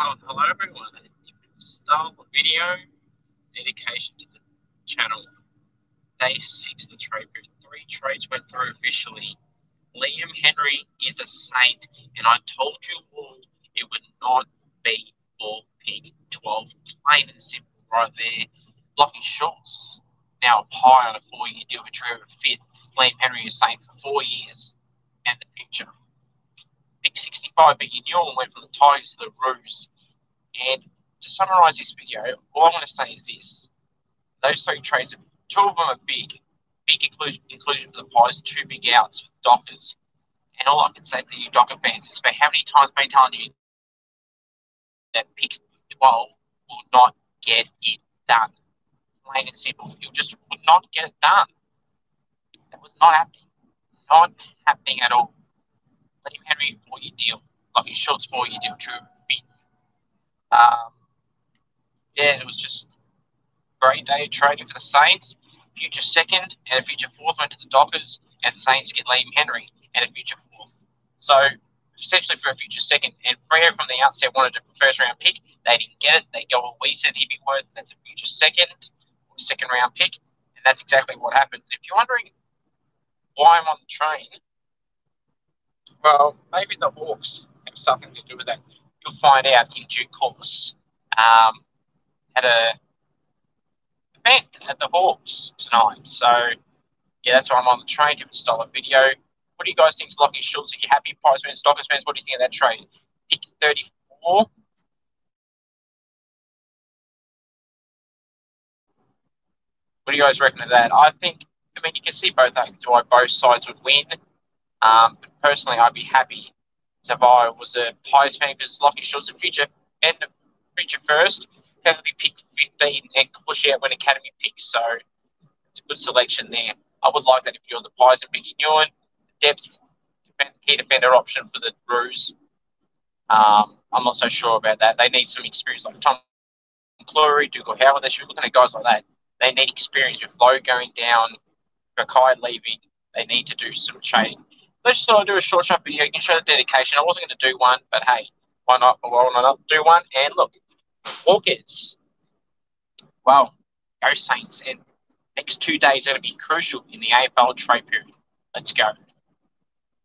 Well, hello everyone. Start the video dedication to the channel. Day six of the trade. Three trades went through officially. Liam Henry is a saint, and I told you all it would not be for pick 12. Plain and simple, right there. Lachie Schultz now Pie on a four year deal for Trevor fifth. Liam Henry is saint for four years and the future. Pick 65, but Newell went from the Tigers to the Roos. And to summarise this video, all I want to say is this. Those three trades, two of them are big. Big inclusion, inclusion for the Pies, two big outs for the Dockers. And all I can say to you Docker fans is for how many times I've been telling you that pick 12 will not get it done. Plain and simple. You just would not get it done. That was not happening. Not happening at all. Liam Henry four year deal. Lachie Schultz four year deal. True. Um, yeah, it was just great day of trading for the Saints. Future second and a future fourth went to the Dockers, and Saints get Liam Henry and a future fourth. So essentially for a future second. And Freo from the outset wanted a first round pick. They didn't get it. They go, well, we said he'd be worth. That's a future second, second round pick, and that's exactly what happened. If you're wondering why I'm on the train, well, maybe the Hawks something to do with that. You'll find out in due course. Um, had a event at the Hawks tonight, so yeah, that's why I'm on the train to install a video. What do you guys think? Lachie Schultz, are you happy? Pies fans, Dockers fans, what do you think of that trade? Pick 34. What do you guys reckon of that? I think, I mean, you can see both, why both sides would win. Um, but personally, I'd be happy I was a Pies fan because Lachie Schultz, the future and the future first, be picked 15 and push out when Academy picks. So it's a good selection there. I would like that if you're the Pies and picking Ewan. Depth, key defender option for the Roos. Um, I'm not so sure about that. They need some experience like Tom Clurey, Dougal Howard. They should be looking at guys like that. They need experience with Logue going down, McKay leaving. They need to do some training let's just do a short, shot video. You can show the dedication. I wasn't going to do one, but hey, why not? Why not do one? And look, Hawkers. Well, go Saints. And next two days are going to be crucial in the AFL trade period. Let's go.